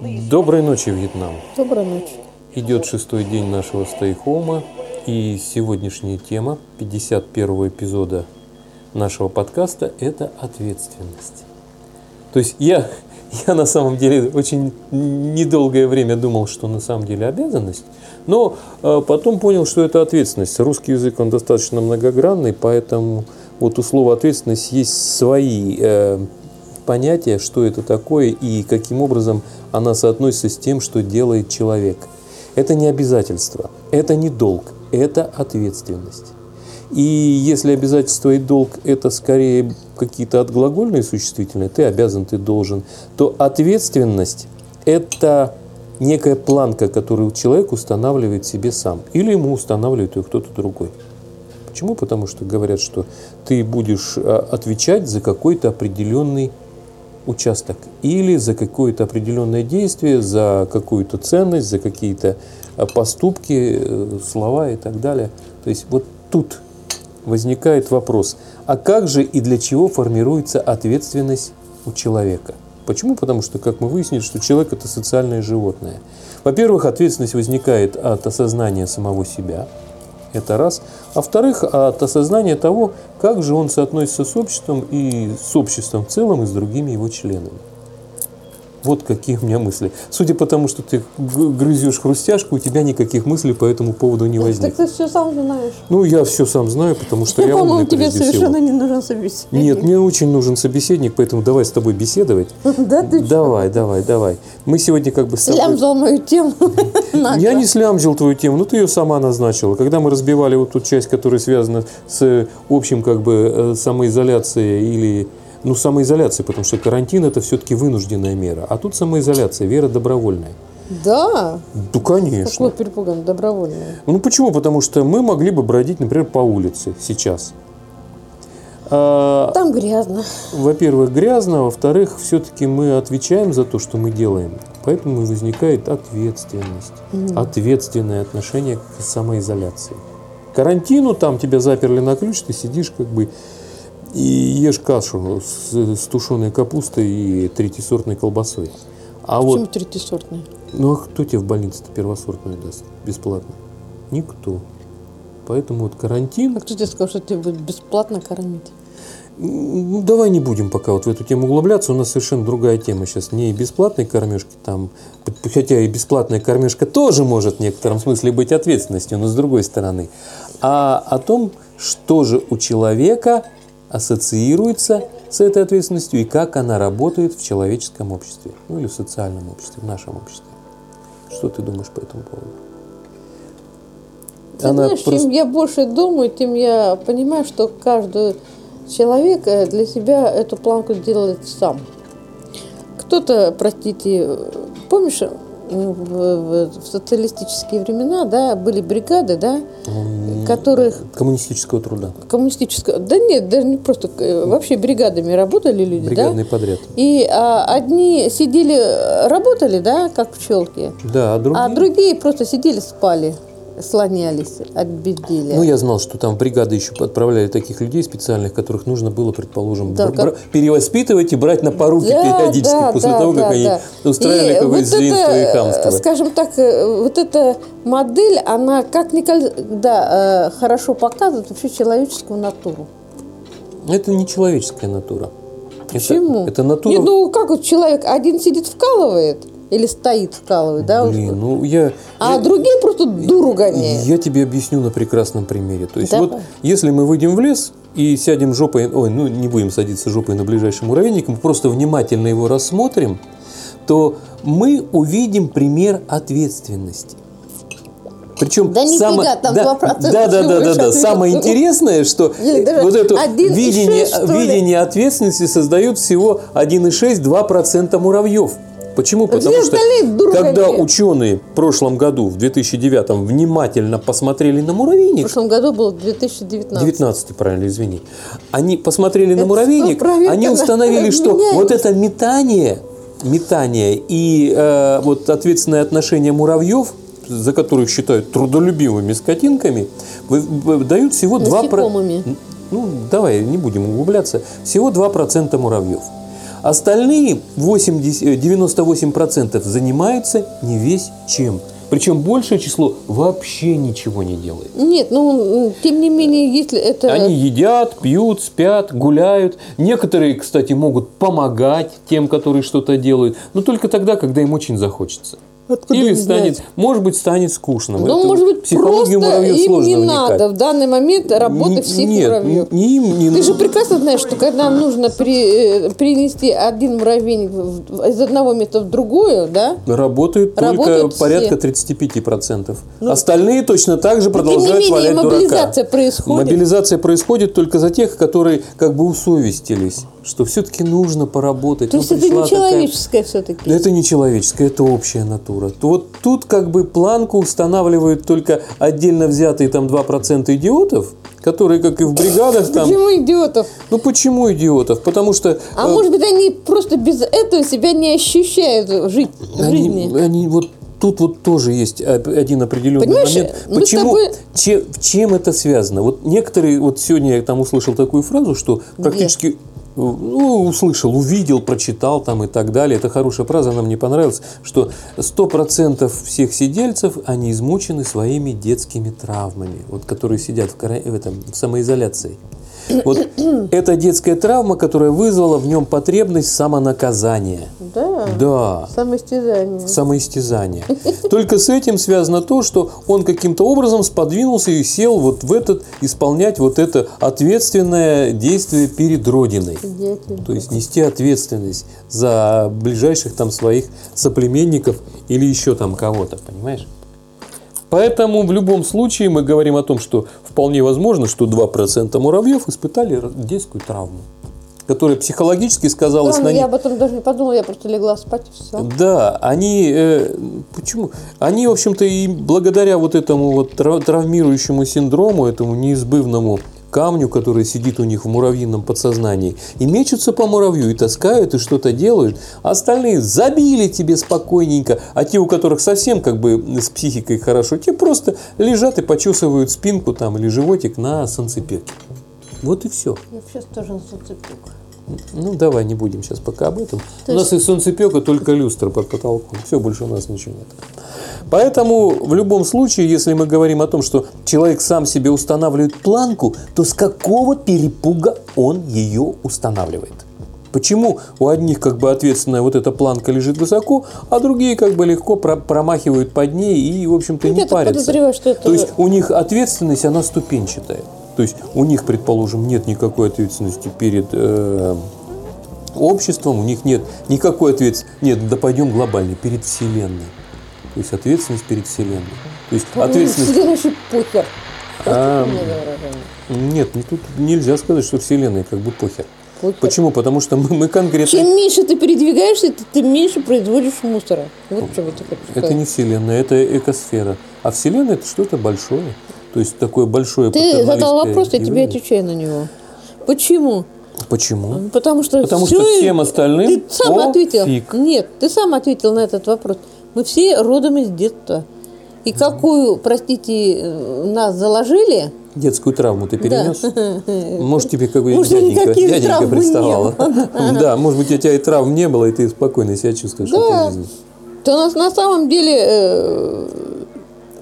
Доброй ночи, Вьетнам. Доброй ночи. Идет шестой день нашего стейхома, и сегодняшняя тема 51 эпизода нашего подкаста – это ответственность. То есть я, я на самом деле очень недолгое время думал, что на самом деле обязанность, но э, потом понял, что это ответственность. Русский язык, он достаточно многогранный, поэтому вот у слова ответственность есть свои э, понятия, что это такое и каким образом она соотносится с тем, что делает человек. Это не обязательство, это не долг, это ответственность. И если обязательство и долг – это скорее какие-то отглагольные существительные, ты обязан, ты должен, то ответственность – это некая планка, которую человек устанавливает себе сам. Или ему устанавливает ее кто-то другой. Почему? Потому что говорят, что ты будешь а, отвечать за какой-то определенный участок или за какое-то определенное действие, за какую-то ценность, за какие-то а, поступки, э, слова и так далее. То есть вот тут возникает вопрос, а как же и для чего формируется ответственность у человека? Почему? Потому что, как мы выяснили, что человек – это социальное животное. Во-первых, ответственность возникает от осознания самого себя – это раз. А во-вторых, от осознания того, как же он соотносится с обществом и с обществом в целом и с другими его членами. Вот какие у меня мысли. Судя по тому, что ты грызешь хрустяшку, у тебя никаких мыслей по этому поводу не возникнет. Так ты все сам знаешь. Ну, я все сам знаю, потому что я, умный тебе совершенно всего. не нужен собеседник. Нет, мне очень нужен собеседник, поэтому давай с тобой беседовать. Да ты Давай, давай, давай. Мы сегодня как бы. Слямзал мою тему. Я не слямзил твою тему, ну ты ее сама назначила. Когда мы разбивали вот ту часть, которая связана с общим как бы э, самоизоляцией или ну, самоизоляцией, потому что карантин это все-таки вынужденная мера. А тут самоизоляция, вера добровольная. Да. Ну, конечно. Какой перепуган, добровольная. Ну, почему? Потому что мы могли бы бродить, например, по улице сейчас. А, Там грязно. во-первых, грязно, во-вторых, все-таки мы отвечаем за то, что мы делаем. Поэтому и возникает ответственность, ответственное отношение к самоизоляции. Карантину там тебя заперли на ключ, ты сидишь как бы и ешь кашу с, с тушеной капустой и третьесортной колбасой. А Почему вот, третьесортная? ну а кто тебе в больнице-то первосортную даст бесплатно? Никто. Поэтому вот карантин, А кто тебе сказал, что тебе будет бесплатно кормить? Ну, давай не будем пока вот в эту тему углубляться. У нас совершенно другая тема сейчас. Не бесплатной кормежки там, хотя и бесплатная кормежка тоже может в некотором смысле быть ответственностью, но с другой стороны. А о том, что же у человека ассоциируется с этой ответственностью и как она работает в человеческом обществе, ну или в социальном обществе, в нашем обществе. Что ты думаешь по этому поводу? Ты знаешь, чем я больше думаю, тем я понимаю, что каждый человек э, для себя эту планку делает сам. Кто-то, простите, помнишь, в, социалистические времена, да, были бригады, да, которых Коммунистического труда. коммунистического, да нет, даже не просто, э, вообще бригадами работали люди, Бригадный да, подряд. и а, одни сидели, работали, да, как пчелки, Да, а другие... а другие просто сидели, спали, слонялись от безделия. Ну, я знал, что там бригады еще отправляли таких людей специальных, которых нужно было, предположим, Да, как- перевоспитывать и брать на поруки периодически, да, после да, того, как да, они да. устраивали какое-то вот свинство это, и хамство. Скажем так, э, вот эта модель, она как никогда э, хорошо показывает вообще человеческую натуру. Это не человеческая натура. Это- Почему? Это, натура... Не, ну как вот человек один сидит вкалывает или стоит вкалывает, да? Блин, ну я... А я- другие просто дуру гоняют. Я тебе объясню на прекрасном примере. То есть Давай. вот если мы выйдем в лес и сядем жопой, ой, ну не будем садиться жопой на ближайший муравейник, мы просто внимательно его рассмотрим, то мы увидим пример ответственности. Причем Да нифига, самое, там да, 2% да, да, да, да, да. Самое интересное, что даже вот это 1,6, видение, что ли? видение ответственности создают всего 1,6-2% муравьев. Почему? Потому что когда ученые в прошлом году, в 2009, внимательно посмотрели на В муравейник, прошлом году был 2019. 19 правильно, извини, они посмотрели на Это муравейник, что, проверка они на- установили, что меняется. вот это метание, метание и э, вот ответственное отношение муравьев, за которых считают трудолюбивыми скотинками, дают всего 2%. Насекомыми. Ну, давай, не будем углубляться. Всего 2% муравьев. Остальные 80, э, 98% занимаются не весь чем. Причем большее число вообще ничего не делает. Нет, ну, тем не менее, если это... Они едят, пьют, спят, гуляют. Некоторые, кстати, могут помогать тем, которые что-то делают, но только тогда, когда им очень захочется. Откуда Или станет, знать? может быть, станет скучно. Ну, Это может быть, просто им не вникать. надо в данный момент работать всех Нет, муравьев. не им не Ты же надо. прекрасно знаешь, что когда нам нужно при- э, перенести один муравейник из одного места в другое, да? Работают только Работают все. порядка 35%. Остальные точно так же Но тем не продолжают менее, валять мобилизация дурака. происходит. Мобилизация происходит только за тех, которые как бы усовестились, что все-таки нужно поработать. То Ну, есть это не такая- человеческое все-таки. Это не человеческое, это общая натура. То Вот тут как бы планку устанавливают только отдельно взятые там 2% идиотов, которые, как и в бригадах там... Почему идиотов? Ну почему идиотов? Потому что... А э, может быть, они просто без этого себя не ощущают жить в они, жизни? они вот тут вот тоже есть один определенный Понимаешь, момент. Почему, тобой- че- чем это связано? Вот некоторые, вот сегодня я там услышал такую фразу, что практически ну, услышал, увидел, прочитал там и так далее. Это хорошая фраза, она мне понравилась, что 100% всех сидельцев, они измучены своими детскими травмами, вот, которые сидят в, в, этом, в самоизоляции. Вот это детская травма, которая вызвала в нем потребность самонаказания. Да. Да Самоистязание. самоистязание. Только с этим связано то, что он каким-то образом сподвинулся и сел вот в этот, исполнять вот это ответственное действие перед Родиной. Идиотизм. То есть нести ответственность за ближайших там своих соплеменников или еще там кого-то, понимаешь? Поэтому в любом случае мы говорим о том, что вполне возможно, что 2% муравьев испытали детскую травму, которая психологически сказалась Ладно, на них. я об этом даже не подумала, я просто легла спать и все. Да, они, э, почему? Они, в общем-то, и благодаря вот этому вот тра- травмирующему синдрому, этому неизбывному камню, который сидит у них в муравьином подсознании, и мечутся по муравью, и таскают, и что-то делают. А остальные забили тебе спокойненько, а те, у которых совсем как бы с психикой хорошо, те просто лежат и почесывают спинку там или животик на санцепеке. Вот и все. Я сейчас тоже на солнцепек. Ну, давай не будем сейчас пока об этом. То у нас из солнцепека только люстра под потолком. Все, больше у нас ничего нет. Поэтому в любом случае, если мы говорим о том, что человек сам себе устанавливает планку, то с какого перепуга он ее устанавливает? Почему у одних как бы ответственная вот эта планка лежит высоко, а другие как бы легко про- промахивают под ней и, в общем-то, Ну, не я-то парятся? То есть у них ответственность, она ступенчатая. То есть у них, предположим, нет никакой ответственности перед э, обществом, у них нет никакой ответственности. Нет, да пойдем глобально, перед Вселенной. То есть ответственность перед Вселенной. То есть ответственность... Следующий похер. А, нет, ну тут нельзя сказать, что Вселенная как бы похер. Похер. Почему? Потому что мы, мы конкретно... Чем меньше ты передвигаешься, ты- тем меньше производишь мусора. Вот что я тебе хочу Это сказать. не Вселенная, это экосфера. А Вселенная это что-то большое. То есть такое большое Ты задал вопрос, я тебе отвечаю на него. Почему? Почему? Потому что, Потому всё- что всем остальным Ты сам ответил. пофиг. Нет, ты сам ответил на этот вопрос. Мы все родом из детства. И какую, простите, э, нас заложили, Детскую травму ты перенес? Может, тебе какой-нибудь дяденька, дяденька приставала? Да, может быть, у тебя и травм не было, и ты спокойно себя чувствуешь Да. то у нас на самом деле э,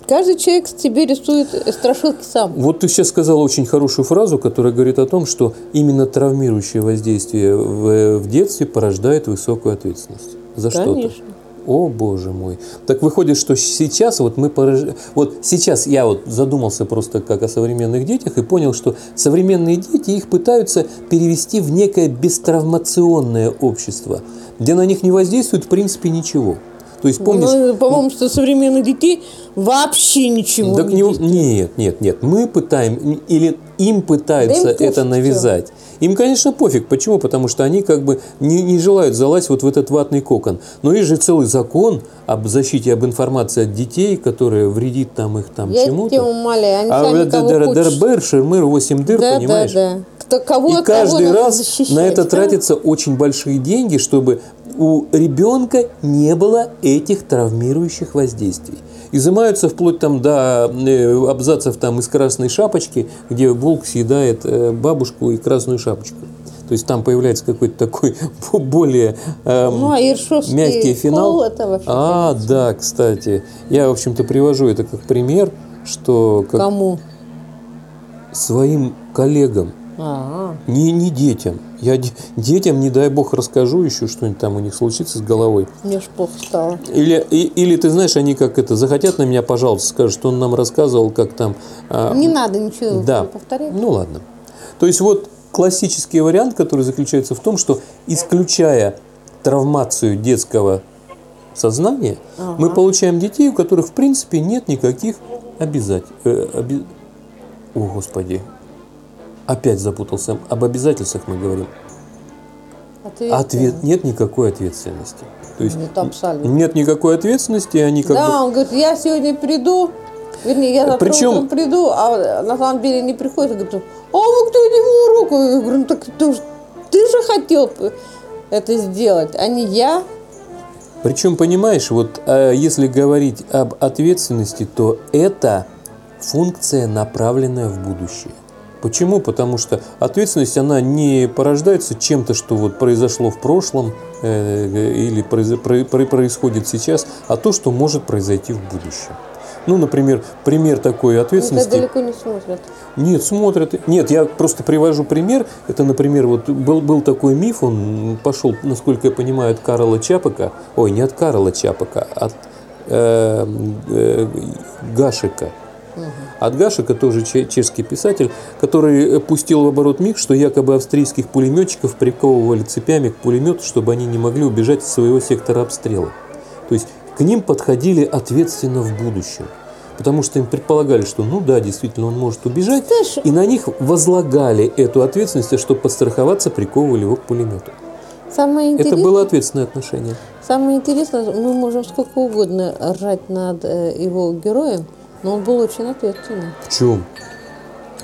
каждый человек себе рисует страшилки сам. Вот ты сейчас сказала очень хорошую фразу, которая говорит о том, что именно травмирующее воздействие в, в детстве порождает высокую ответственность за что-то. О, боже мой. Так выходит, что сейчас вот мы пораж- вот сейчас я вот задумался просто как о современных детях и понял, что современные дети их пытаются перевести в некое бестравмационное общество, где на них не воздействует в принципе ничего. То есть помнишь, Ну, по-моему, что современных детей вообще ничего так не не- нет, нет, нет. Мы пытаем, или им пытаются Да им это навязать. Им, конечно, пофиг. Почему? Потому что они как бы не, не желают залазить вот в этот ватный кокон. Но есть же целый закон об защите, об информации от детей, которая вредит там их там Я чему-то. тебя умоляю, они А сами кого дербер, шермыр, 8 дыр, Да, понимаешь? да, да. Кто, кого, И кого каждый надо раз на это тратятся очень большие деньги, чтобы у ребенка не было этих травмирующих воздействий. Изымаются вплоть там до э, абзацев там из красной шапочки, где волк съедает э, бабушку и красную шапочку. То есть там появляется какой-то такой более эм, Ну, а мягкий финал. это А, да, кстати. Я, в общем-то, привожу это как пример, что как Кому? своим коллегам, А, не, не детям. Я де- детям, не дай бог, расскажу еще что-нибудь там у них случится с головой. мне ж плохо стало. Или, и- или ты знаешь, они как это, захотят на меня, пожалуйста, скажут, что он нам рассказывал, как там... а, Не надо ничего да. повторять. Ну ладно. То есть вот классический вариант, который заключается в том, что исключая травмацию детского сознания, мы получаем детей, у которых в принципе нет никаких обязательств. О, Господи. Опять запутался. Об обязательствах мы говорим. Ответ. Нет никакой ответственности. То есть Нет, абсолютно. нет никакой ответственности, они как бы Да, он говорит, я сегодня приду, вернее, я завтра Причем- утром приду, а на самом деле не приходит. Говорит, а вы кто ему уроку? Я говорю, ну так ты, ты же хотел это сделать, а не я. Причем, понимаешь, вот э, если говорить об ответственности, то это функция, направленная в будущее. Почему? Потому что ответственность, она не порождается чем-то, что вот произошло в прошлом э, или произо- про- про- происходит сейчас, а то, что может произойти в будущем. Ну, например, пример такой Это ответственности. далеко не смотрят. Нет, смотрят. Нет, я просто привожу пример. Это, например, вот был, был такой миф, он пошел, насколько я понимаю, от Карла Чапака. Ой, не от Карла Чапака, от э, э, Гашика. От Гашика, тоже че- чешский писатель, который э, пустил в оборот миф, что якобы австрийских пулеметчиков приковывали цепями к пулемету, чтобы они не могли убежать из своего сектора обстрела. То есть к ним подходили ответственно в будущем. Потому что им предполагали, что ну да, действительно, он может убежать. Знаешь- И на них возлагали эту ответственность, а чтобы подстраховаться, приковывали его к пулемету. Самое Это интересное, было ответственное отношение. самое интересное, мы можем сколько угодно ржать над э, его героем, но он был очень ответственный. В чем?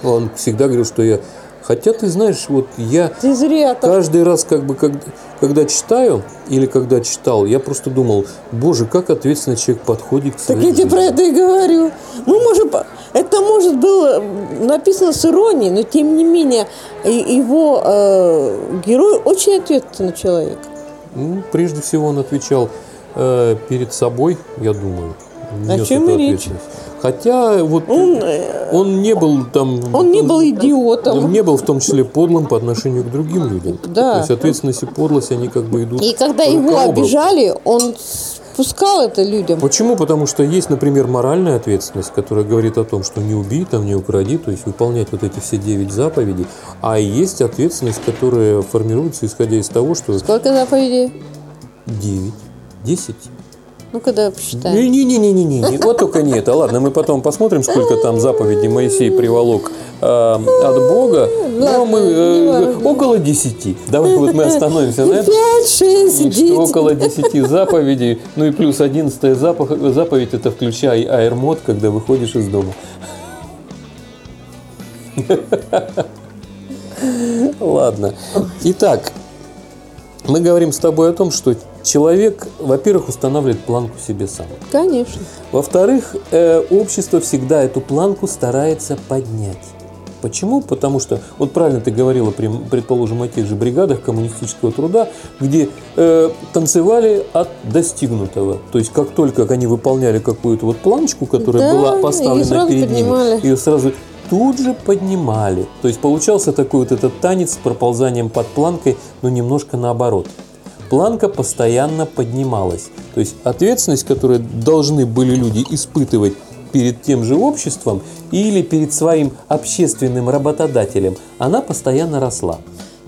Он всегда говорил, что я... Хотя, ты знаешь, вот я Ты зря так. каждый раз, как бы, когда, когда читаю или когда читал, я просто думал, боже, как ответственно человек подходит к Так своей я тебе про жизни». это и говорю. Ну, может, это может было написано с иронией, но тем не менее его э, герой очень ответственный человек. Ну, прежде всего он отвечал э, перед собой, я думаю. О чем и речь? Хотя вот Он, э, он не был там... он не был идиотом. Он не был в том числе подлым по отношению к другим людям. Да. То есть ответственность и подлость, они как бы идут... И когда его об руку. обижали, он спускал это людям. Почему? Потому что есть, например, моральная ответственность, которая говорит о том, что не убей, там, не укради, то есть выполнять вот эти все девять заповедей. А есть ответственность, которая формируется, исходя из того, что Сколько заповедей? девять, десять. Ну, когда посчитаем. Не-не-не-не-не, вот только не это. Ладно, мы потом посмотрим, сколько там заповедей Моисей приволок э, от Бога. Но мы э, около десяти. Давай вот мы остановимся на этом. Пять, шесть, десять. около 10 заповедей, ну и плюс 11 запах- заповедь, это включай аэрмод, когда выходишь из дома. Ладно. Итак, мы говорим с тобой о том, что человек, во-первых, устанавливает планку себе сам. Конечно. Во-вторых, э, общество всегда эту планку старается поднять. Почему? Потому что, вот правильно ты говорила, предположим, о тех же бригадах коммунистического труда, где э, танцевали от достигнутого. То есть, как только они выполняли какую-то вот планочку, которая Да, была поставлена перед поднимали. ними, ее сразу тут же поднимали. То есть, получался такой вот этот танец с проползанием под планкой, но немножко наоборот планка постоянно поднималась. То есть ответственность, которую должны были люди испытывать перед тем же обществом или перед своим общественным работодателем, она постоянно росла.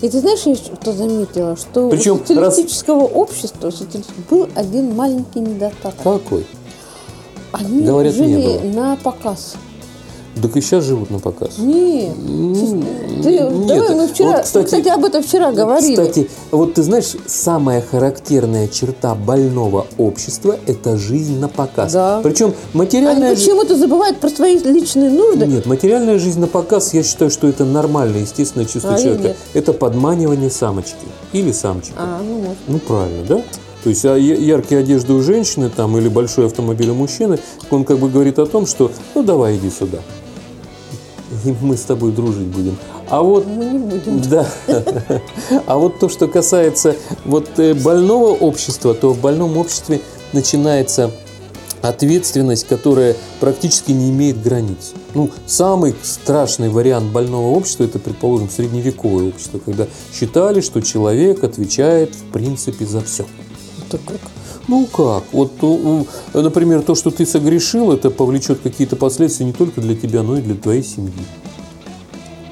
И ты знаешь, я что заметила, что Причем у социалистического общества у социалистического был один маленький недостаток. Какой? Они Говорят, не жили на показ. Так и сейчас живут на показ. Нет. М, Ты- нет. давай, мы вчера, Вот, мы, кстати, об этом вчера говорили. Кстати, вот ты знаешь, самая характерная черта больного общества – это жизнь на показ. Да. Причем Они материальная жи- почему-то забывают про свои личные нужды. Нет, материальная жизнь на показ, я считаю, что это нормальное, естественное чувство А, человека. Это подманивание самочки или самчика. А, ну может. Ну, правильно, да? То есть а яркие одежды у женщины там, или большой автомобиль у мужчины, он как бы говорит о том, что ну давай иди сюда. И мы с тобой дружить будем. А вот Мы не будем. да. А вот то, что касается вот э, больного общества, то в больном обществе начинается ответственность, которая практически не имеет границ. Ну, самый страшный вариант больного общества – это, предположим, средневековое общество, когда считали, что человек отвечает, в принципе, за все. Это как? Ну как? Вот, у- у- например, то, что ты согрешил, это повлечет какие-то последствия не только для тебя, но и для твоей семьи.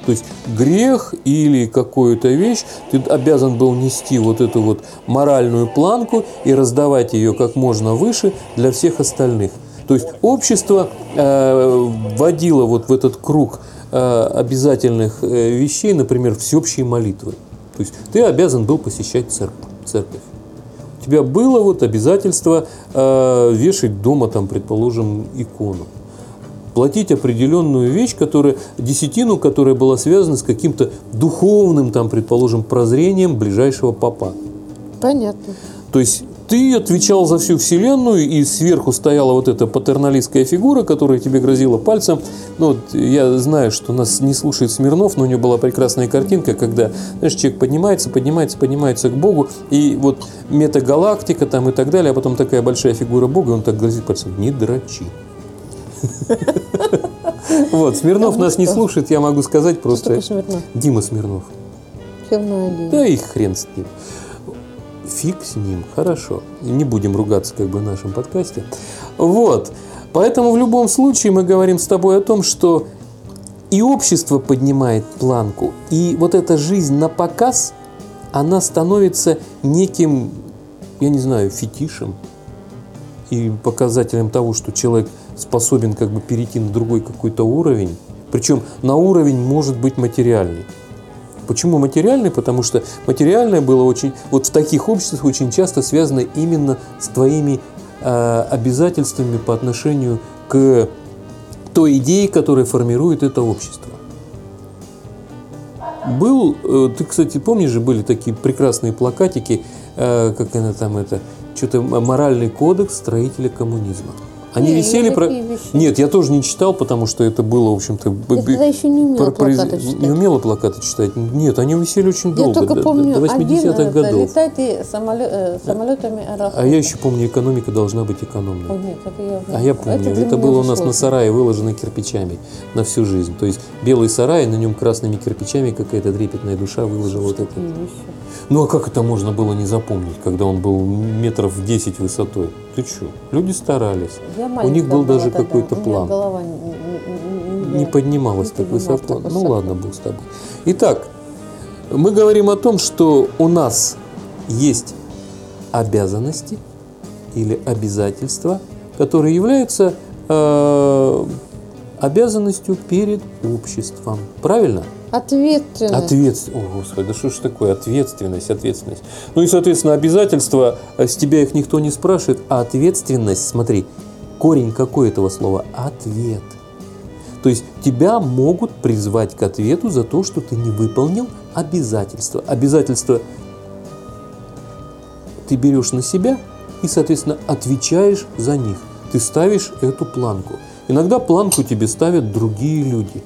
То есть грех или какую-то вещь ты обязан был нести вот эту вот моральную планку и раздавать ее как можно выше для всех остальных. То есть общество э, вводило вот в этот круг э, обязательных э, вещей, например, всеобщие молитвы. То есть ты обязан был посещать церковь. церковь. Тебя было вот обязательство э, вешать дома, там, предположим, икону. Платить определенную вещь, которая, десятину, которая была связана с каким-то духовным, там, предположим, прозрением ближайшего папа. Понятно. То есть ты отвечал за всю вселенную, и сверху стояла вот эта патерналистская фигура, которая тебе грозила пальцем. Ну, вот я знаю, что нас не слушает Смирнов, но у него была прекрасная картинка, когда, знаешь, человек поднимается, поднимается, поднимается к Богу, и вот метагалактика там и так далее, а потом такая большая фигура Бога, и он так грозит пальцем, не дрочи. Вот, Смирнов нас не слушает, я могу сказать просто... Дима Смирнов. Да и хрен с ним. Фиг с ним, хорошо. Не будем ругаться как бы в нашем подкасте. Вот. Поэтому в любом случае мы говорим с тобой о том, что и общество поднимает планку, и вот эта жизнь на показ, она становится неким, я не знаю, фетишем и показателем того, что человек способен как бы перейти на другой какой-то уровень. Причем на уровень может быть материальный. Почему материальный? Потому что материальное было очень, вот в таких обществах очень часто связано именно с твоими э, обязательствами по отношению к той идее, которая формирует это общество. Был, э, ты, кстати, помнишь же, были такие прекрасные плакатики, э, как она там это, что-то моральный кодекс строителя коммунизма. Они Не, я висели про... такие вещи- Нет, я тоже не читал, потому что это было, в общем-то... Я тогда еще не умела про- плакаты читать. Не умела плакаты читать? Нет, они висели очень Я долго, только до, помню, до 80-х один это, годов. летайте самоле- э, самолетами Аэрофлота. А я еще помню, экономика должна быть экономной. Ой, нет, это я, А я помню, это, меня было у нас на сложно. сарае выложено кирпичами на всю жизнь. То есть белый сарай, на нем красными кирпичами какая-то трепетная душа выложила вот это. Вещи. Ну а как это можно было не запомнить, когда он был метров в 10 высотой? Ты что? Люди старались. Я У них был даже какой-то план. голова не, не- не- поднималась не так высоко. так Ну высоко. ладно, Бог с тобой. Итак, мы говорим о том, что у нас есть обязанности или обязательства, которые являются э, обязанностью перед обществом. Правильно? Ответственность. Ответственность. О, Господи, да что ж такое? Ответственность, ответственность. Ну и, соответственно, обязательства, э, с тебя их никто не спрашивает, а ответственность, смотри, корень какой этого слова? Ответ. То есть тебя могут призвать к ответу за то, что ты не выполнил обязательства. Обязательства ты берешь на себя и, соответственно, отвечаешь за них. Ты ставишь эту планку. Иногда планку тебе ставят другие люди.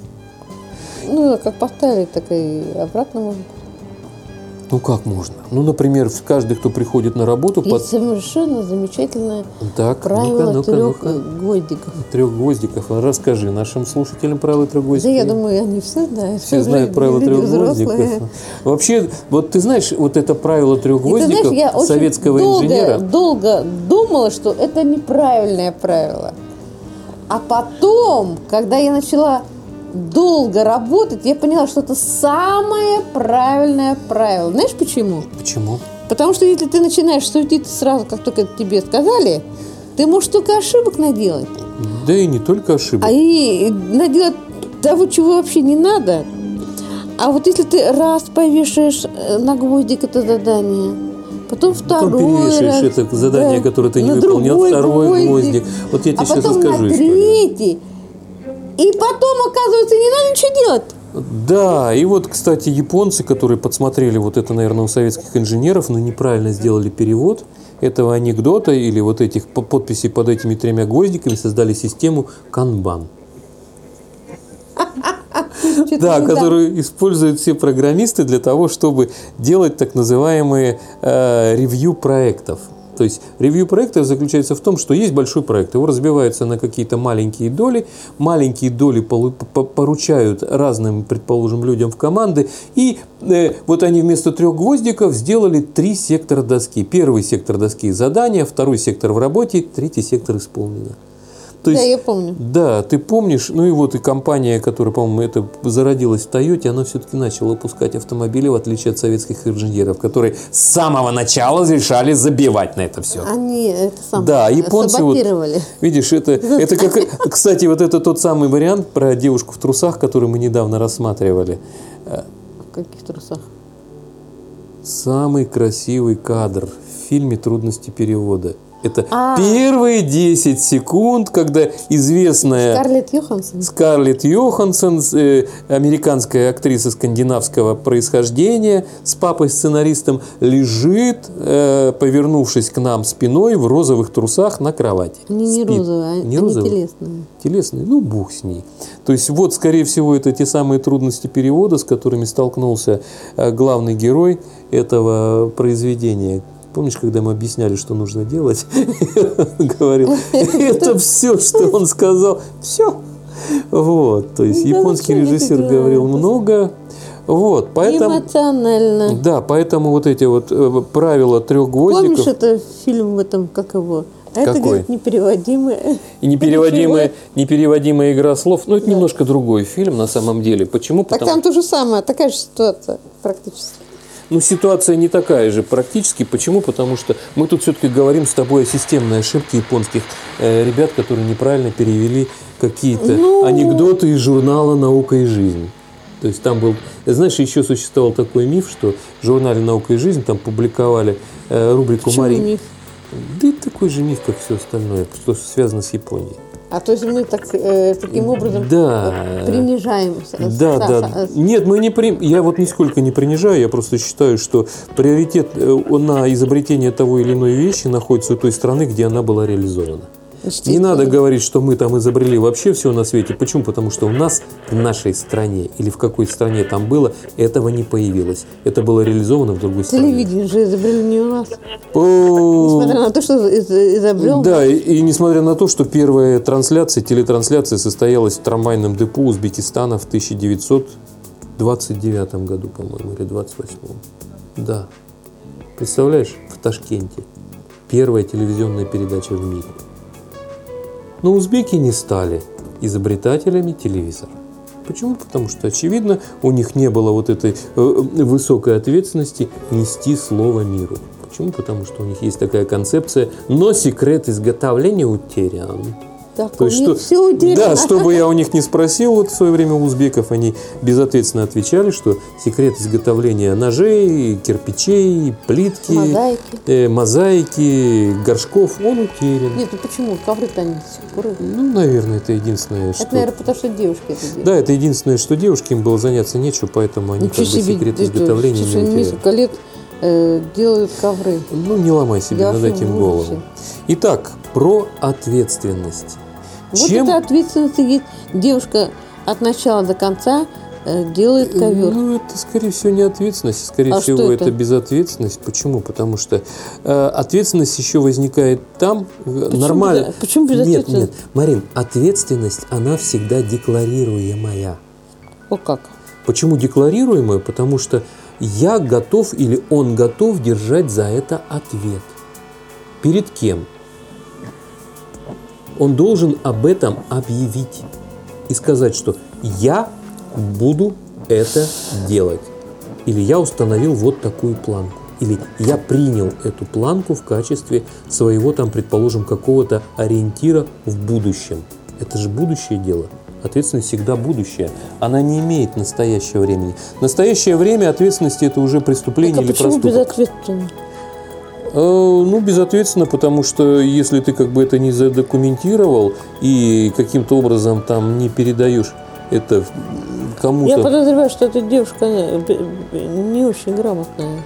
Ну, как поставили, так и обратно можно. Ну как можно? Ну, например, каждый, кто приходит на работу, Есть под... совершенно замечательное так, правило ну-ка, трех ну-ка, гвоздиков. трех гвоздиков. Расскажи нашим слушателям правила трех Да гвоздиков. я думаю, они все знают. все знают правила трех взрослые. гвоздиков. Вообще, вот ты знаешь, вот это правило трех И ты гвоздиков знаешь, я очень советского долго, инженера. долго думала, что это неправильное правило. А потом, когда я начала долго работать, я поняла, что это самое правильное правило. Знаешь почему? Почему? Потому что если ты начинаешь суетиться сразу, как только тебе сказали, ты можешь только ошибок наделать. Да и не только ошибок. А и наделать того, чего вообще не надо. А вот если ты раз повешаешь э, на гвоздик это задание, потом второй Потом перевешиваешь раз, это задание, да, которое ты не выполнил, другой второй гвоздик, гвоздик. Вот я тебе а сейчас потом расскажу на историю. И потом, оказывается, не надо ничего делать. Да, и вот, кстати, японцы, которые подсмотрели вот это, наверное, у советских инженеров, но неправильно сделали перевод этого анекдота или вот этих по- подписей под этими тремя гвоздиками, создали систему канбан. Да, которую используют все программисты для того, чтобы делать так называемые э, ревью проектов. То есть ревью проекта заключается в том, что есть большой проект, его разбиваются на какие-то маленькие доли, маленькие доли поручают разным, предположим, людям в команды, и э, вот они вместо трех гвоздиков сделали три сектора доски. Первый сектор доски – задание, второй сектор в работе, третий сектор исполнено. То Да, есть я помню. да, ты помнишь, ну и вот и компания, которая, по-моему, это зародилась в Тойоте, она все-таки начала выпускать автомобили, в отличие от советских инженеров, которые с самого начала решали забивать на это все. Они это самое Да, японцы вот-. Видишь, это, это как, кстати, вот это тот самый вариант про девушку в трусах, который мы недавно рассматривали. В каких трусах? Самый красивый кадр в фильме «Трудности перевода». Это А. первые 10 секунд, когда известная... Скарлетт Йоханссон? Скарлетт Йоханссон, э, американская актриса скандинавского происхождения, с папой-сценаристом, лежит, э, повернувшись к нам спиной в розовых трусах на кровати. Они не Спит. розовые, а- Не они розовые? телесные. Телесный, ну, бух с ней. То есть, вот, скорее всего, это те самые трудности перевода, с которыми столкнулся э, главный герой этого произведения. Помнишь, когда мы объясняли, что нужно делать? Говорил, это все, что он сказал. Все. Вот. То есть, Да японский это режиссер говорил много. Вот. Поэтому... Эмоционально. Да, поэтому вот эти вот э, правила трех Помнишь гвоздиков это фильм в этом, как его? А это, Какой? говорит, непереводимое. и непереводимая, непереводимая игра слов, ну, это немножко другой фильм на самом деле. Почему? Так Потому там то же самое, такая же ситуация практически. Ну, ситуация не такая же практически. Почему? Потому что мы тут все-таки говорим с тобой о системной ошибке японских э, ребят, которые неправильно перевели какие-то Ну. анекдоты из журнала «Наука и жизнь». То есть там был, знаешь, еще существовал такой миф, что в журнале «Наука и жизнь» там публиковали э, рубрику Почему «Мари». миф? Да и такой же миф, как все остальное, что связано с Японией. А то есть мы так, э, таким образом Да. э, принижаем. с- Да, да. с- Нет, мы не при... я вот нисколько не принижаю, я просто считаю, что приоритет э, на изобретение того или иной вещи находится у той страны, где она была реализована. Не надо говорить, что мы там изобрели вообще все на свете. Почему? Потому что у нас в нашей стране или в какой стране там было, этого не появилось. Это было реализовано в другой стране. Телевидение же изобрели не у нас. Несмотря на то, что из- изобрел. Да, и, и несмотря на то, что первая трансляция, телетрансляция состоялась в трамвайном депо Узбекистана в 1929 году, по-моему, или 28 Да. Представляешь, в Ташкенте. Первая телевизионная передача в мире. Но узбеки не стали изобретателями телевизора. Почему? Потому что, очевидно, у них не было вот этой э, высокой ответственности нести слово миру. Почему? Потому что у них есть такая концепция, но секрет изготовления утерян. Так, То есть, что, все утеряно. да, что бы я у них не спросил вот в свое время у узбеков, они безответственно отвечали, что секрет изготовления ножей, кирпичей, плитки, Мозаики. э, мозаики, горшков, он утерян. Нет, ну почему? Ковры-то они до сих пор. Ну, наверное, это единственное, что... Это, наверное, потому что девушки это делают. Да, это единственное, что девушке им было заняться нечего, поэтому они Ничего как бы себе, секрет изготовления не утеряли. несколько лет э, делают ковры. Ну, не ломай себе Я над этим голову. Итак, про ответственность. Вот Чем это ответственность есть. Девушка от начала до конца э, делает ковер. Ну, это, скорее всего, не ответственность, скорее А всего, это? это? безответственность. Почему? Потому что э, ответственность еще возникает там э, нормально. безо- почему Нет, безответственность? нет, Марин, ответственность, она всегда декларируемая. О как? Почему декларируемая? Потому что я готов или он готов держать за это ответ. Перед кем? Он должен об этом объявить и сказать, что я буду это делать. Или я установил вот такую планку. Или я принял эту планку в качестве своего, там, предположим, какого-то ориентира в будущем. Это же будущее дело. Ответственность всегда будущее. Она не имеет настоящего времени. Настоящее время ответственности это уже преступление Так, а или почему проступок. безответственно? Э, Ну, безответственно, потому что если ты как бы это не задокументировал и каким-то образом там не передаешь это кому-то. Я подозреваю, что эта девушка э, не очень грамотная.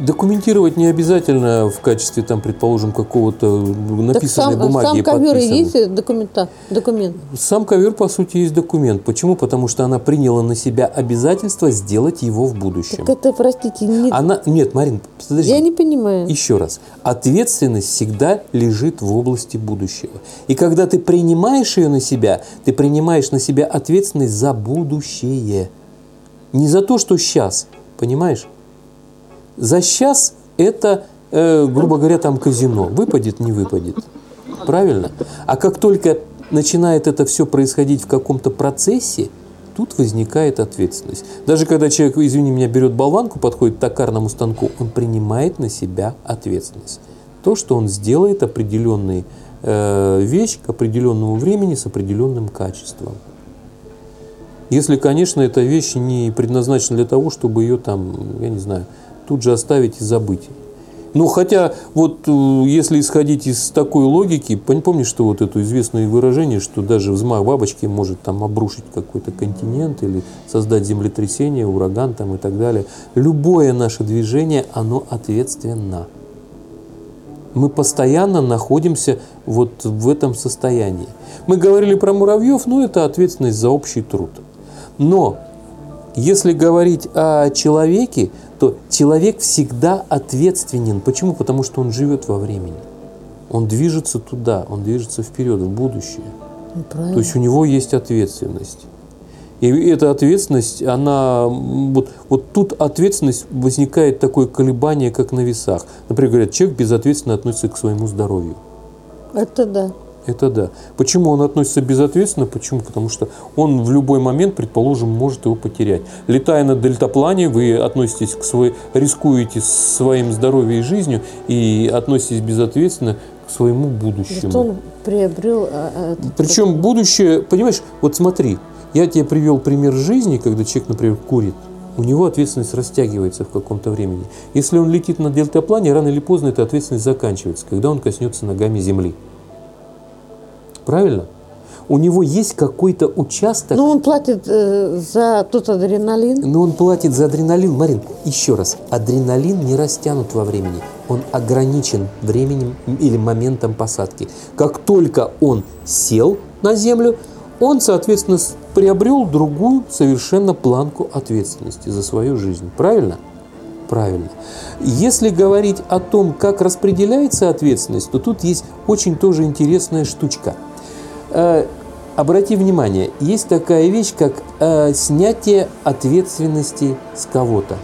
Документировать не обязательно в качестве, там, предположим, какого-то написанной так сам, бумаги сам ковер и есть документа, документ. Сам ковер, по сути, есть документ. Почему? Потому что она приняла на себя обязательство сделать его в будущем. Так это, простите, не- Она... Нет, Марин, подожди. я не понимаю. Еще раз. Ответственность всегда лежит в области будущего. И когда ты принимаешь ее на себя, ты принимаешь на себя ответственность за будущее. Не за то, что сейчас. Понимаешь? За сейчас это, э, грубо говоря, там казино. Выпадет, не выпадет. Правильно? А как только начинает это все происходить в каком-то процессе, тут возникает ответственность. Даже когда человек, извини меня, берет болванку, подходит к токарному станку, он принимает на себя ответственность. То, что он сделает определенную э, вещь к определенному времени с определенным качеством. Если, конечно, эта вещь не предназначена для того, чтобы ее там, я не знаю, тут же оставить и забыть. Ну, хотя, вот э, если исходить из такой логики, помнишь, что вот это известное выражение, что даже взмах бабочки может там обрушить какой-то континент или создать землетрясение, ураган там и так далее. Любое наше движение, оно ответственно. Мы постоянно находимся вот в этом состоянии. Мы говорили про муравьев, но это ответственность за общий труд. Но если говорить о человеке, то человек всегда ответственен. Почему? Потому что он живет во времени. Он движется туда, он движется вперед, в будущее. Ну, То правильно. есть у него есть ответственность. И эта ответственность, она, вот, вот тут ответственность возникает такое колебание, как на весах. Например, говорят, человек безответственно относится к своему здоровью. Это да. Это да. Почему он относится безответственно? Почему? Потому что он в любой момент, предположим, может его потерять. Летая на дельтаплане, вы относитесь к своей, рискуете своим здоровьем и жизнью и относитесь безответственно к своему будущему. Зато он приобрел... а, а, Причем будущее, понимаешь, вот смотри, я тебе привел пример жизни, когда человек, например, курит. У него ответственность растягивается в каком-то времени. Если он летит на дельтаплане, рано или поздно эта ответственность заканчивается, когда он коснется ногами земли. Правильно? У него есть какой-то участок, Ну, он платит э, за тот адреналин. но он платит за адреналин. Марин, еще раз, адреналин не растянут во времени. Он ограничен временем или моментом посадки. Как только он сел на землю, он, соответственно, приобрел другую совершенно планку ответственности за свою жизнь. Правильно? Правильно. Если говорить о том, как распределяется ответственность, то тут есть очень тоже интересная штучка. Э, Обрати внимание, есть такая вещь, как э, снятие ответственности с кого-то.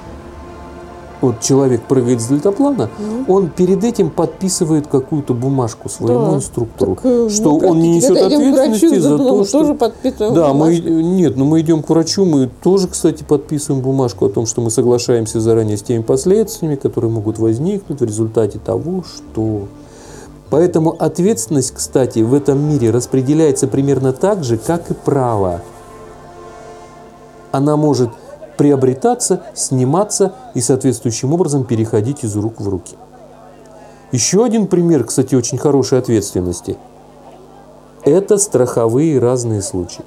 Вот человек прыгает с дельтаплана, он перед этим подписывает какую-то бумажку своему Да. инструктору, Так, э, что мы, он не несет ответственности за то, что... тоже подписываем Да, мы, бумажку. нет, но мы идем к врачу, мы тоже, кстати, подписываем бумажку о том, что мы соглашаемся заранее с теми последствиями, которые могут возникнуть в результате того, что... Поэтому ответственность, кстати, в этом мире распределяется примерно так же, как и право. Она может приобретаться, сниматься и соответствующим образом переходить из рук в руки. Еще один пример, кстати, очень хорошей ответственности – это страховые разные случаи.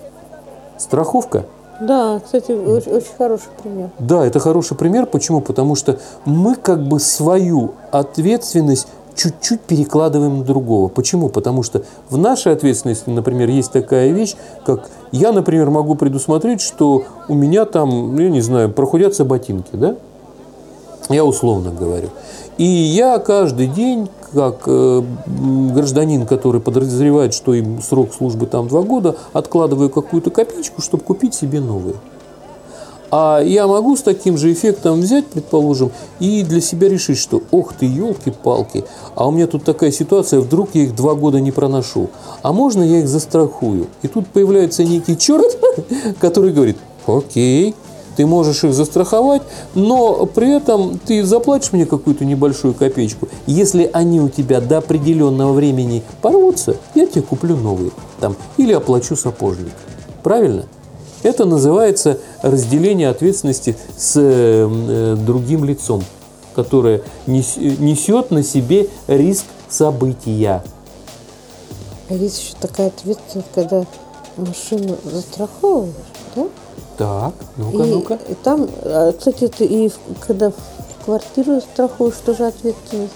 Страховка Да, кстати, очень, очень хороший пример. да, это хороший пример. Почему? Потому что мы как бы свою ответственность чуть-чуть перекладываем на другого. Почему? Потому что в нашей ответственности, например, есть такая вещь, как я, например, могу предусмотреть, что у меня там, я не знаю, прохудятся ботинки, да? Я условно говорю. И я каждый день, как э, гражданин, который подозревает, что им срок службы там два года, откладываю какую-то копеечку, чтобы купить себе новые. А я могу с таким же эффектом взять, предположим, и для себя решить, что ох ты, елки-палки, а у меня тут такая ситуация, вдруг я их два года не проношу. А можно я их застрахую? И тут появляется некий черт, который говорит, окей, ты можешь их застраховать, но при этом ты заплатишь мне какую-то небольшую копеечку. Если они у тебя до определенного времени порвутся, я тебе куплю новые. Там, или оплачу сапожник. Правильно? Это называется разделение ответственности с э, э, другим лицом, которое нес- несет на себе риск события. А есть еще такая ответственность, когда машину застраховываешь, да? Так, ну-ка, и, ну-ка. и там, а, кстати, это и когда в квартиру страхуешь, тоже ответственность.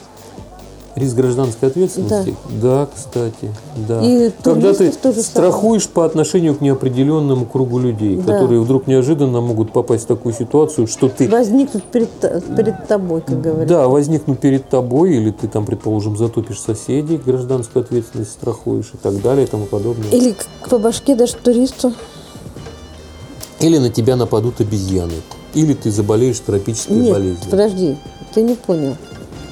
Риск гражданской ответственности? Да, кстати, да. И Когда ты страхуешь по отношению к неопределенному кругу людей, Да. которые вдруг неожиданно могут попасть в такую ситуацию, что ты Возникнут перед, перед тобой, как говорят. Да, возникнут перед тобой, или ты там, предположим, затопишь соседей, гражданскую ответственность страхуешь и так далее и тому подобное. Или к- по башке дашь туристу. Или на тебя нападут обезьяны. Или ты заболеешь тропической Нет, болезнью. подожди, ты не понял.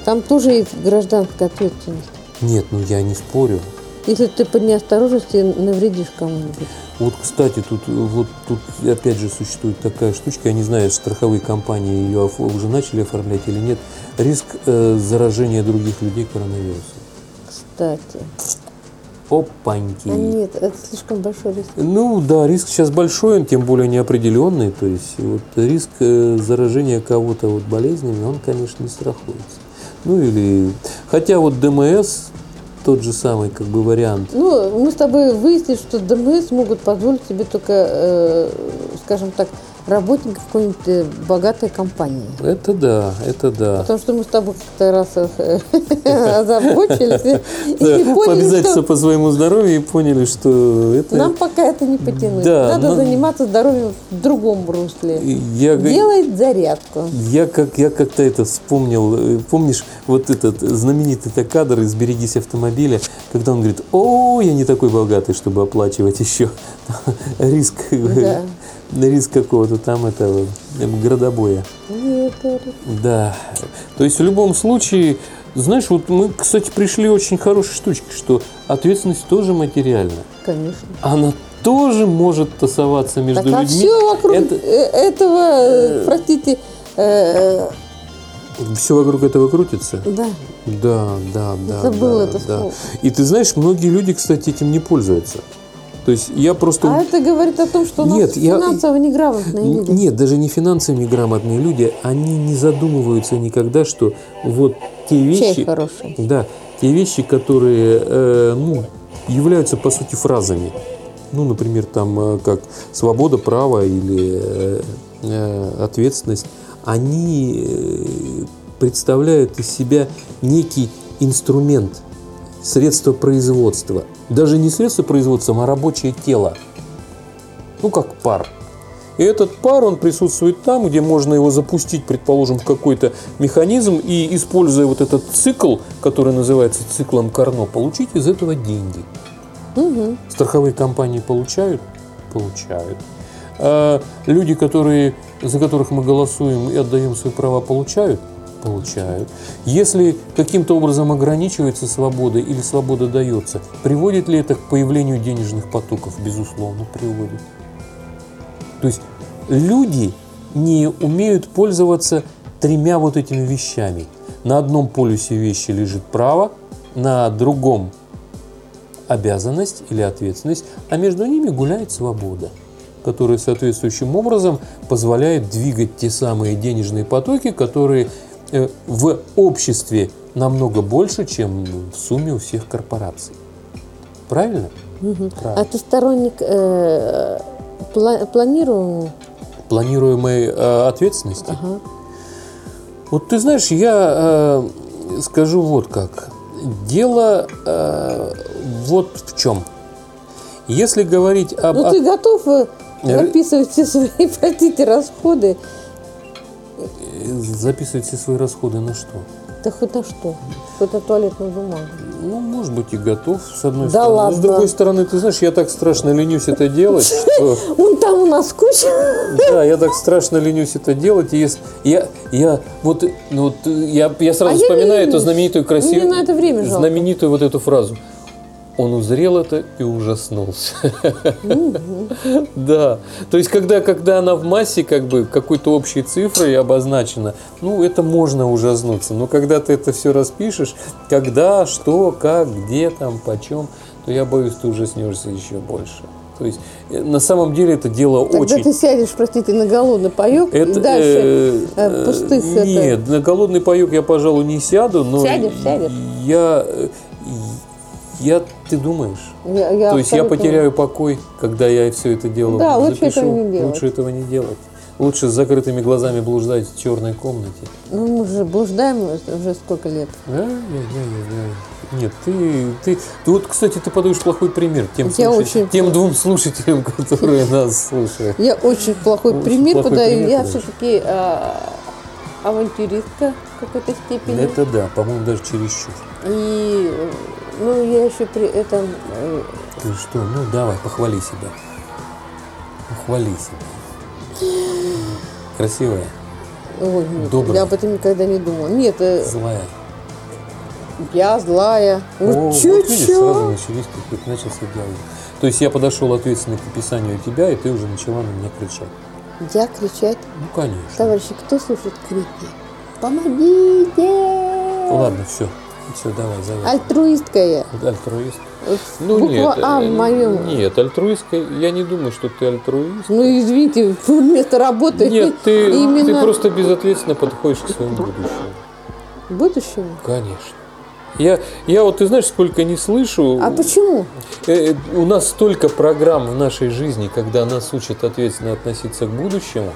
Там тоже есть гражданская ответственность. Нет, ну я не спорю. Если ты по неосторожности навредишь кому-нибудь. Вот, кстати, тут вот тут опять же существует такая штучка, я не знаю, страховые компании ее уже начали оформлять или нет. Риск э, заражения других людей коронавирусом. Кстати. Опаньки. А нет, это слишком большой риск. Ну да, риск сейчас большой, он тем более неопределенный. То есть вот риск э, заражения кого-то вот болезнями, он, конечно, не страхуется. Ну или... Хотя вот ДМС, тот же самый как бы вариант. Ну, мы с тобой выяснили, что ДМС могут позволить себе только, э, скажем так, работников какой-нибудь э, богатой компании. Это да, это да. Потому что мы с тобой как-то раз э, озабочились и- поняли, что по своему здоровью и поняли, что это... нам пока это не потянуть. Надо заниматься здоровьем в другом русле. Делать зарядку. я, как, я как-то это вспомнил, э, помнишь, вот этот знаменитый-то кадр из «Берегись автомобиля», когда он говорит, о, я не такой богатый, чтобы оплачивать еще риск, Да. Риск какого-то там этого э, градобоя. Да. То есть в любом случае, знаешь, вот мы, кстати, пришли очень хорошей штучке, что ответственность тоже материальна. конечно. Она тоже может тасоваться между Так а людьми. все вокруг Это- э, этого, э, простите, э, Все вокруг этого крутится. да, Да, да, да. Забыла да, это да. слово. И ты знаешь, многие люди, кстати, этим не пользуются. То есть я просто... а это говорит о том, что у Нет, нас я- финансово неграмотные Н- люди. Нет, даже не финансово неграмотные люди, они не задумываются никогда, что вот те Чай вещи... хороший. Да, те вещи, которые, э, ну, являются, по сути, фразами. Ну, например, там, э, как свобода, право или э, э, ответственность, они э, представляют из себя некий инструмент, средство производства. Даже не средство производства, а рабочее тело. Ну, как пар. И этот пар, он присутствует там, где можно его запустить, предположим, в какой-то механизм и, используя вот этот цикл, который называется циклом Карно, получить из этого деньги. Мгм. Страховые компании получают? Получают. А люди, которые, за которых мы голосуем и отдаем свои права, получают? Получают. Если каким-то образом ограничивается свобода или свобода дается, приводит ли это к появлению денежных потоков? Безусловно, приводит. То есть люди не умеют пользоваться тремя вот этими вещами. На одном полюсе вещи лежит право, на другом обязанность или ответственность, а между ними гуляет свобода, которая соответствующим образом позволяет двигать те самые денежные потоки, которые в обществе намного больше, чем в сумме у всех корпораций. Правильно? Мгм. Правильно. А ты сторонник э, пла- планируемого? Планируемой э, ответственности. Ага. Вот ты знаешь, я э, скажу вот как. Дело э, вот в чем. Если говорить об... Ну ты готов э, Э, все свои, простите, расходы? Записывать все свои расходы на что? Да хоть на что? На туалетную бумагу. Ну, может быть, и готов, с одной Да стороны. Но ладно. с другой стороны, ты знаешь, я так страшно ленюсь это делать, что... Вон там у нас куча. Да, я так страшно ленюсь это делать. И если, я, я, вот, ну, вот, я, я сразу А я вспоминаю эту ленюсь. знаменитую красивую... Мне на это время жалко. Знаменитую вот эту фразу. Он узрел это и ужаснулся. Да. То есть, когда, когда она в массе, как бы, какой-то общей цифрой обозначена, ну, это можно ужаснуться. Но когда ты это все распишешь, когда, что, как, где там, почем, то я боюсь, ты ужаснешься еще больше. То есть, э, на самом деле это дело очень... ты сядешь, простите, на голодный паек и дальше э, э, пустых это- Нет, на голодный паек я, пожалуй, не сяду, но Сядешь, сядешь. я, я, ты думаешь? Я, я То есть я потеряю покой, когда я все это дело Да, лучше запишу. этого не делать. Лучше этого не делать. Лучше с закрытыми глазами блуждать в черной комнате. Ну, мы же блуждаем уже сколько лет. Да, да, да, да. Нет, ты, ты, ты вот, кстати, ты подаешь плохой пример тем, Я очень тем двум слушателям, которые нас слушают. Я очень плохой Очень пример плохой подаю. пример я все-таки авантюристка в какой-то степени. Это да, по-моему, даже чересчур. И, э, ну, я еще при этом... э, Ты что, ну давай, похвали себя. Похвали себя. Красивая, Ой, нет, Добрая. я об этом никогда не думала. Нет, э, злая. я злая. О, Вот вот чё, видишь, чё? сразу начались какие-то, начался диалог. То есть я подошел ответственно к описанию тебя, и ты уже начала на меня кричать. Я кричать. Ну, конечно. Товарищи, кто слушает крики? Помогите! Ладно, все. Все, давай, завязывай. Альтруистка я. Альтруист. Вот Ну Буква нет, А э, в моем. Нет, альтруистка, я не думаю, что ты альтруист. Ну, извините, вместо работы. Нет, ты, именно ты просто безответственно подходишь к своему будущему. будущему. Конечно. Я, я вот, ты знаешь, сколько не слышу. А почему? Э, э, у нас столько программ в нашей жизни, когда нас учат ответственно относиться к будущему.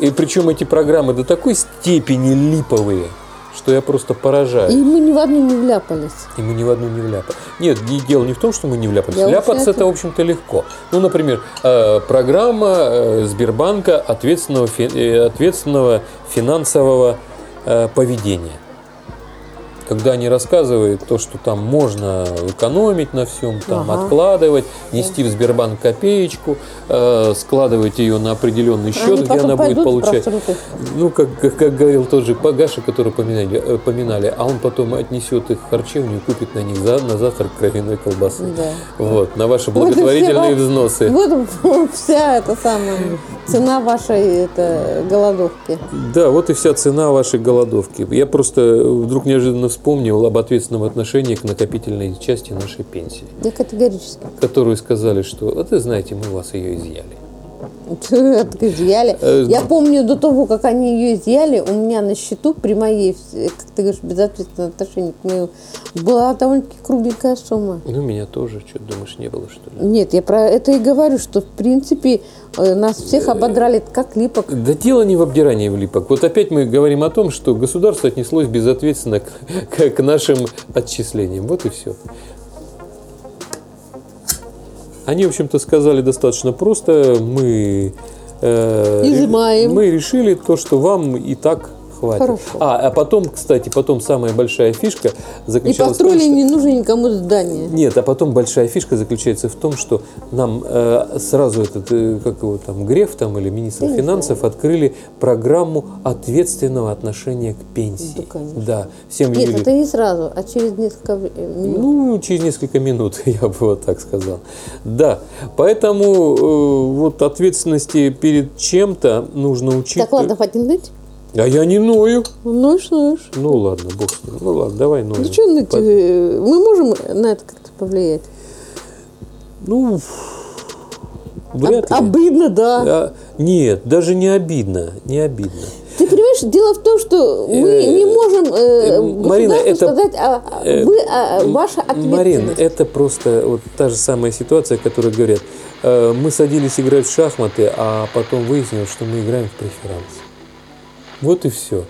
И причем эти программы до такой степени липовые, что я просто поражаюсь. И мы ни в одну не вляпались. И мы ни в одну не вляпали. Нет, не- дело не в том, что мы не вляпались. Я Вляпаться это, в общем-то, легко. Ну, например, э, программа э, Сбербанка ответственного, э, ответственного финансового поведения. Когда они рассказывают то, что там можно экономить на всем, там Ага. откладывать, нести в Сбербанк копеечку, э, складывать ее на определенный счет, Они где она будет получать. Ну, как, как, как говорил тот же Пагаша, который поминали, э, поминали, а он потом отнесет их в харчевню и купит на них за, на завтрак кровяной колбасы. Да. Вот, на ваши Вот благотворительные вся- взносы. Вот вся эта самая цена вашей это, голодовки. Да, вот и вся цена вашей голодовки. Я просто вдруг неожиданно вспомнил об ответственном отношении к накопительной части нашей пенсии, Я категорически. которую сказали, что, а ты знаете, мы у вас ее изъяли. Изъяли. Э, Я помню, до того, как они ее изъяли, у меня на счету при моей, э, как ты говоришь, безответственном отношении к моему, была довольно-таки кругленькая сумма. Ну, меня тоже, что думаешь, не было, что ли? Нет, я про это и говорю, что в принципе э, нас всех ободрали как липок. Да дело не в обдирании в липок. Вот опять мы говорим о том, что государство отнеслось безответственно к, к- к нашим отчислениям. Вот и все. Они, в общем-то, сказали достаточно просто. Мы, э, Изымаем. мы решили то, что вам и так хватит. Хорошо. А, а потом, кстати, потом самая большая фишка И заключалась в том, построили что... не нужно никому здание. Нет, а потом большая фишка заключается в том, что нам э, сразу этот, э, как его там, Греф там или министр Я финансов открыли программу ответственного отношения к пенсии. Да, конечно. Да, всем Нет, Юлии- это не сразу, а через несколько э, минут. ну, через несколько минут, я бы вот так сказал. Да, поэтому э, вот ответственности перед чем-то нужно учить. Так, ладно, хватит ныть. А я не ною. Ноешь, ноешь. Ну ладно, бог с ним. Ну ладно, давай ною. Ну что э, Мы можем на это как-то повлиять? Ну, вряд Об- ли. обидно, да. А, нет, даже не обидно, не обидно. Ты понимаешь, дело в том, что мы Э, не можем э, Марина, это- сказать, а, э, вы, а, ваша ответственность. это просто вот та же самая ситуация, которая говорят, э, мы садились играть в шахматы, а потом выяснилось, что мы играем в преферанс. Вот и все.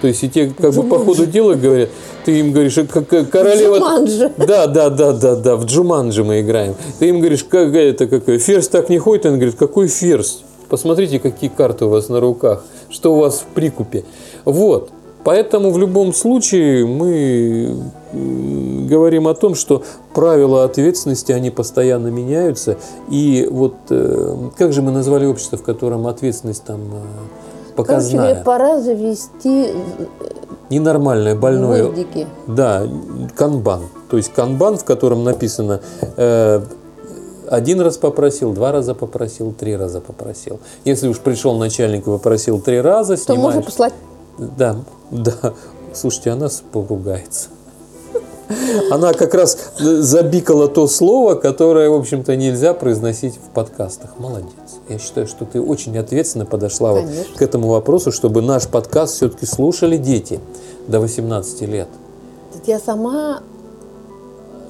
То есть и те как бы по ходу дела говорят, ты им говоришь, «Э, как как королева... Джуманджи. Да, да, да, да, да, в Джуманджи мы играем. Ты им говоришь, как это какой, ферзь так не ходит, он говорит, какой ферзь? Посмотрите, какие карты у вас на руках, что у вас в прикупе. Вот. Поэтому в любом случае мы говорим о том, что правила ответственности, они постоянно меняются. И вот э, как же мы назвали общество, в котором ответственность там э, Короче говоря, показная, пора завести ненормальное, больное. гвоздики. Да, канбан. То есть канбан, в котором написано э, один раз попросил, два раза попросил, три раза попросил. Если уж пришел начальник и попросил три раза, То можно снимаешь. послать Да, да. Слушайте, она поругается. Она как раз забикала то слово, которое, в общем-то, нельзя произносить в подкастах. Молодец. Я считаю, что ты очень ответственно подошла вот к этому вопросу, чтобы наш подкаст все-таки слушали дети до 18 лет. Я сама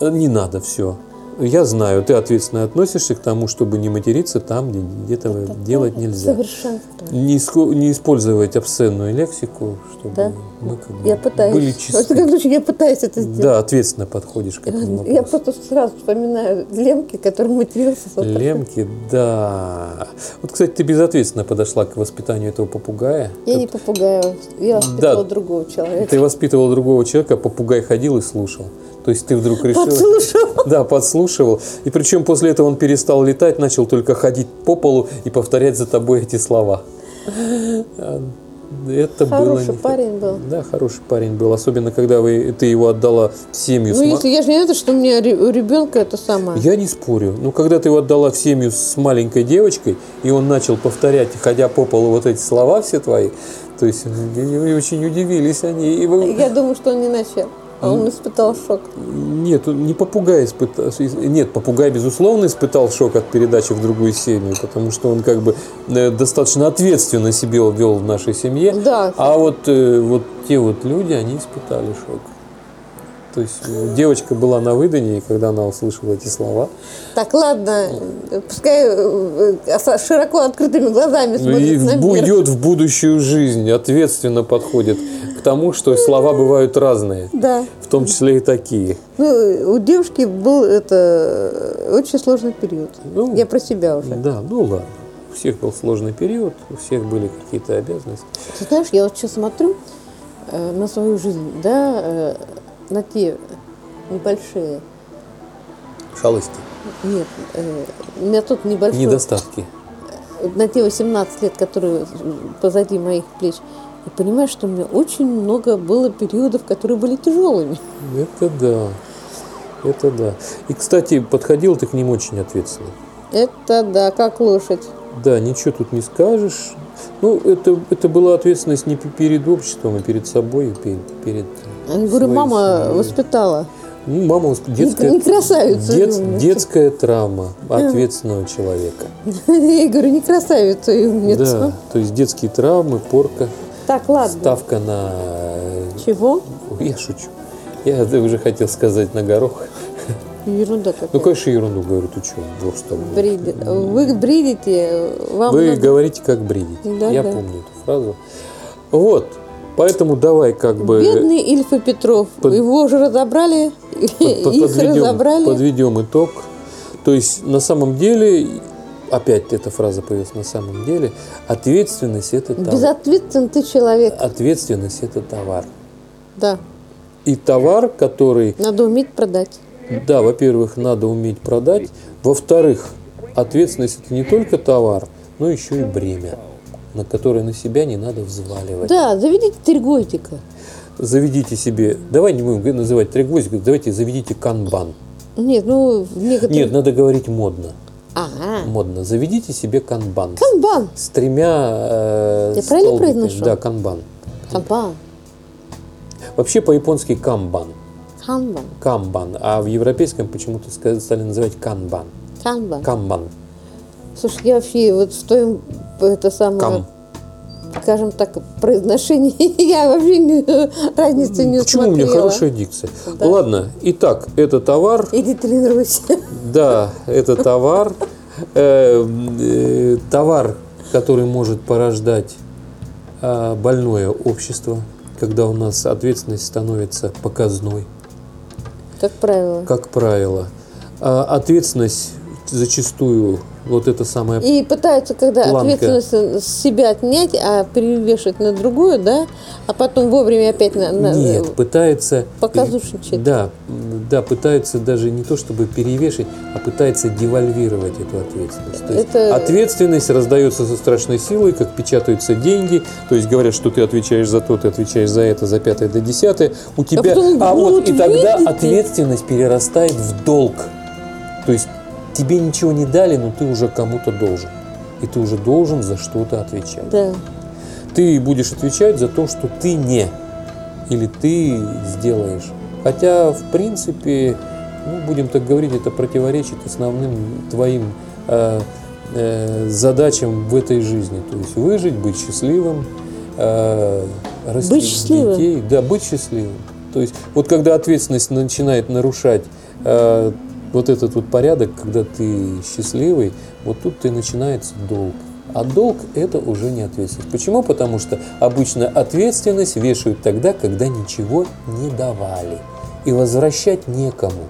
Э, Не надо все. Я знаю, ты ответственно относишься к тому, чтобы не материться там, где, этого Это делать нельзя. Совершенство. Не, иско- не использовать обсценную лексику, чтобы Да. мы как бы Я пытаюсь. были Вот чисты. как лучше я пытаюсь это сделать. Да, ответственно подходишь к этому Я просто сразу вспоминаю Лемки, который матерился. Лемки, да. Вот, кстати, ты безответственно подошла к воспитанию этого попугая. Я не попугаю, я воспитала Да. другого человека. Ты воспитывал другого человека, попугай ходил и слушал. То есть ты вдруг решила... Подслушал. Да, подслушивал. И причем после этого он перестал летать, начал только ходить по полу и повторять за тобой эти слова. А, Это было... Хороший не- парень был. Да, хороший парень был. Особенно, когда вы, ты его отдала в семью. Ну, с если я же не это, что у меня у ребенка это самое. Я не спорю. Но когда ты его отдала в семью с маленькой девочкой, и он начал повторять, ходя по полу, вот эти слова все твои, то есть очень удивились они. И вы- Я думаю, что он не начал. А он испытал шок. Нет, он не попугай испытал. Нет, попугай, безусловно, испытал шок от передачи в другую семью, потому что он как бы э, достаточно ответственно себя вел в нашей семье. Да. А вот, э, вот те вот люди, они испытали шок. То есть э, девочка была на выдании, и когда она услышала эти слова, Так, ладно, пускай широко открытыми глазами и смотрит на в бу- мир. идет в будущую жизнь, ответственно подходит тому, что слова бывают разные, Да. в том числе и такие. Ну, у девушки был это э, очень сложный период. Ну, Я про себя уже. Да, ну ладно. У всех был сложный период, у всех были какие-то обязанности. Ты знаешь, я вот сейчас смотрю э, на свою жизнь, да, э, на те небольшие. Шалости, Нет, э, у меня тут небольшой. недостатки. на те 18 лет, которые позади моих плеч, и понимаешь, что у меня очень много было периодов, которые были тяжелыми. Это да. Это да. И, кстати, подходил ты к ним очень ответственно. Это да, как лошадь. Да, ничего тут не скажешь. Ну, это, это была ответственность не пе- перед обществом, а перед собой, и перед... перед Я говорю, мама семьей. воспитала. Ну, мама, восп- детская, не красавицу, дет- детская травма ответственного человека. Я говорю, не красавица и умница. Да, то есть детские травмы, порка, Так, ладно. ставка на... Чего? Я шучу. Я уже хотел сказать на горох. Ерунда Ну, какая. конечно, ерунду говорю, ты что, бог с тобой. Бриди- Вы бредите, вам Вы надо- говорите, как бредите. Да, Я да. помню эту фразу. Вот, поэтому давай как бы... Бедный Ильфа Петров. под- Его уже разобрали, под- под- их подведем, разобрали. подведем итог. То есть, на самом деле, опять эта фраза появилась на самом деле, ответственность – это товар. Безответственный ты человек. Ответственность – это товар. Да, И товар, который надо уметь продать. Да, во-первых, надо уметь продать. Во-вторых, ответственность это не только товар, но еще и бремя, на которое на себя не надо взваливать. Да, заведите тригойдика. Заведите себе, давай не будем называть тригвоздик, давайте заведите канбан. Нет, ну, в некоторых... Нет, надо говорить модно. Ага. Модно. Заведите себе канбан. Канбан. С тремя э, Я правильно произношу? Да, канбан. Канбан. Вообще по-японски камбан. Канбан. Камбан. А в европейском почему-то стали называть канбан. Канбан. Камбан. Слушай, я вообще вот в твоем, это самое, Кам. Скажем так, произношении, я вообще не, разницы не Почему у меня смотрела. хорошая дикция? Да. Ладно, итак, это товар, Иди тренируйся. да, это товар, э, э, товар, который может порождать а, больное общество, когда у нас ответственность становится показной, Как правило. как правило. А ответственность зачастую, вот это самое И пытаются, когда Планка. ответственность с себя отнять, а перевешивать на другую, да, а потом вовремя опять на, на- Нет, пытается... показушничать. Да, да, пытается даже не то чтобы перевешивать, а пытается девальвировать эту ответственность. То есть Это- ответственность раздается со страшной силой, как печатаются деньги. То есть говорят, что ты отвечаешь за то, ты отвечаешь за это, за пятое до десятое. У тебя, потом, а вот вот и тогда видите? ответственность перерастает в долг. То есть тебе ничего не дали, но ты уже кому-то должен. И ты уже должен за что-то отвечать Да. ты будешь отвечать за то, что ты не или ты сделаешь. Хотя, в принципе, ну, будем так говорить, это противоречит основным твоим э, э, задачам в этой жизни. То есть выжить, быть счастливым, э, растить Быть счастливым? детей. Да, быть счастливым. То есть вот когда ответственность начинает нарушать э, вот этот вот порядок, когда ты счастливый, вот тут и начинается долг. А долг – это уже не ответственность. Почему? Потому что обычно ответственность вешают тогда, когда ничего не давали. И возвращать некому.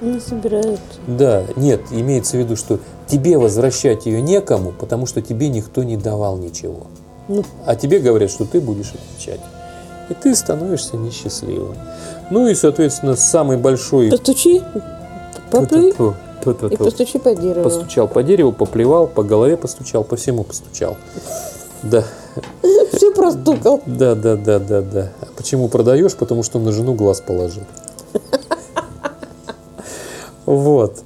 Не собирают. Да, нет, имеется в виду, что тебе возвращать ее некому, потому что тебе никто не давал ничего. Ну, А тебе говорят, что ты будешь отвечать. И ты становишься несчастливым. Ну и, соответственно, самый большой... постучи, поплюй Ту-ту-ту, и постучи по дереву. Постучал по дереву, поплевал, по голове постучал, по всему постучал. Да, Все простукал. да, да, да, да, да. А почему продаешь? Потому что на жену глаз положил. Вот.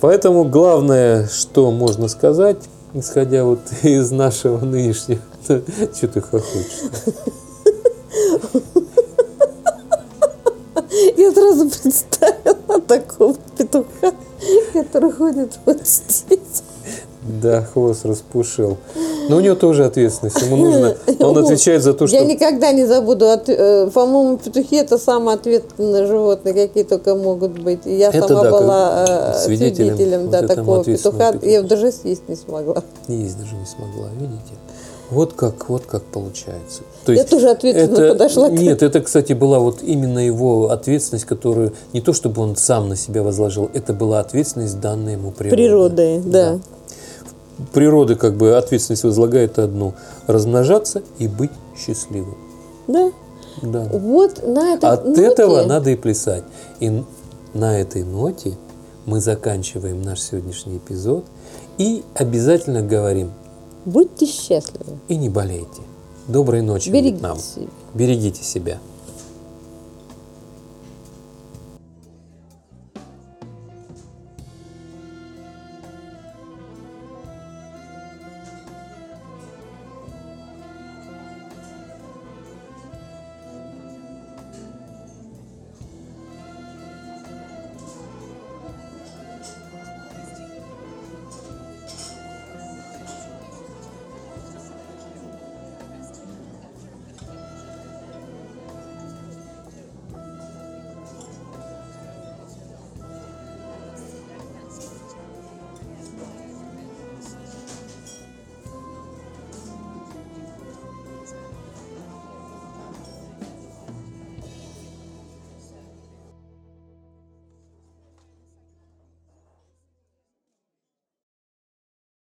Поэтому главное, что можно сказать, исходя вот из нашего нынешнего... Что ты хохочешь? Я сразу представила такого петуха, который ходит вот здесь. Да, хвост распушил. Но у него тоже ответственность. Ему нужно... Он отвечает за то, что... Я никогда не забуду. от- э, По-моему, петухи это самые ответственные животные, какие только могут быть. И я Это сама да, была э, свидетелем свидетелем, вот да, такого ответственного петуха. Я петуха. даже съесть не смогла. Есть даже не смогла, видите? Вот как, вот как получается. То Я тоже ответственно это- подошла к- Нет, это, кстати, была вот именно его ответственность, которую не то чтобы он сам на себя возложил, это была ответственность данная ему природой. Природой, да. Природа как бы ответственность возлагает одну – размножаться и быть счастливым. Да. Да. Вот на этой От ноте этого надо и плясать. И на этой ноте мы заканчиваем наш сегодняшний эпизод и обязательно говорим будьте счастливы. и не болейте. Доброй ночи, Берегите Вьетнам. себя. Берегите себя.